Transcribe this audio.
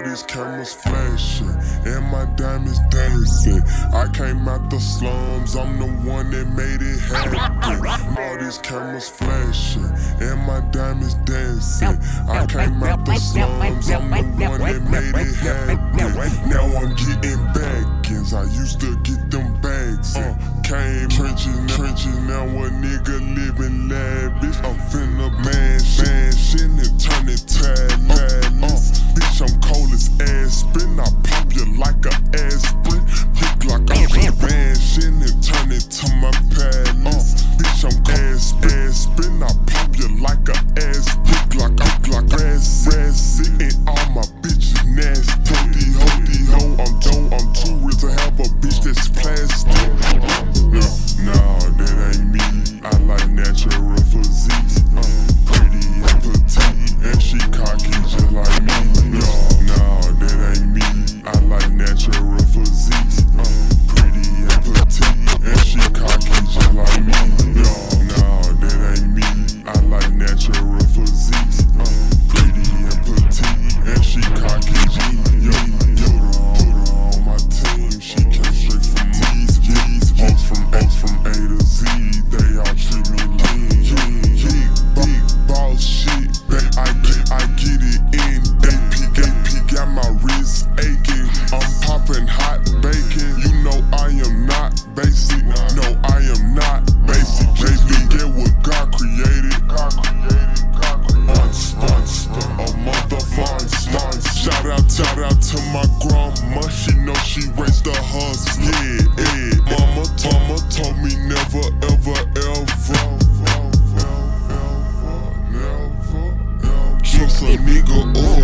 all these cameras flashing and my diamonds dancing. I came out the slums, I'm the one that made it happen. All these cameras flashing and my diamonds dancing. I came out the slums, I'm the one that made it happen. Now I'm getting backins, I used to get them bags. Uh, came trenching, trenching, now a nigga living lavish. I'm finna man. hustle. Yeah, yeah. Mama, mama told me never, ever, ever. Never, never, never. Trust a nigga, oh.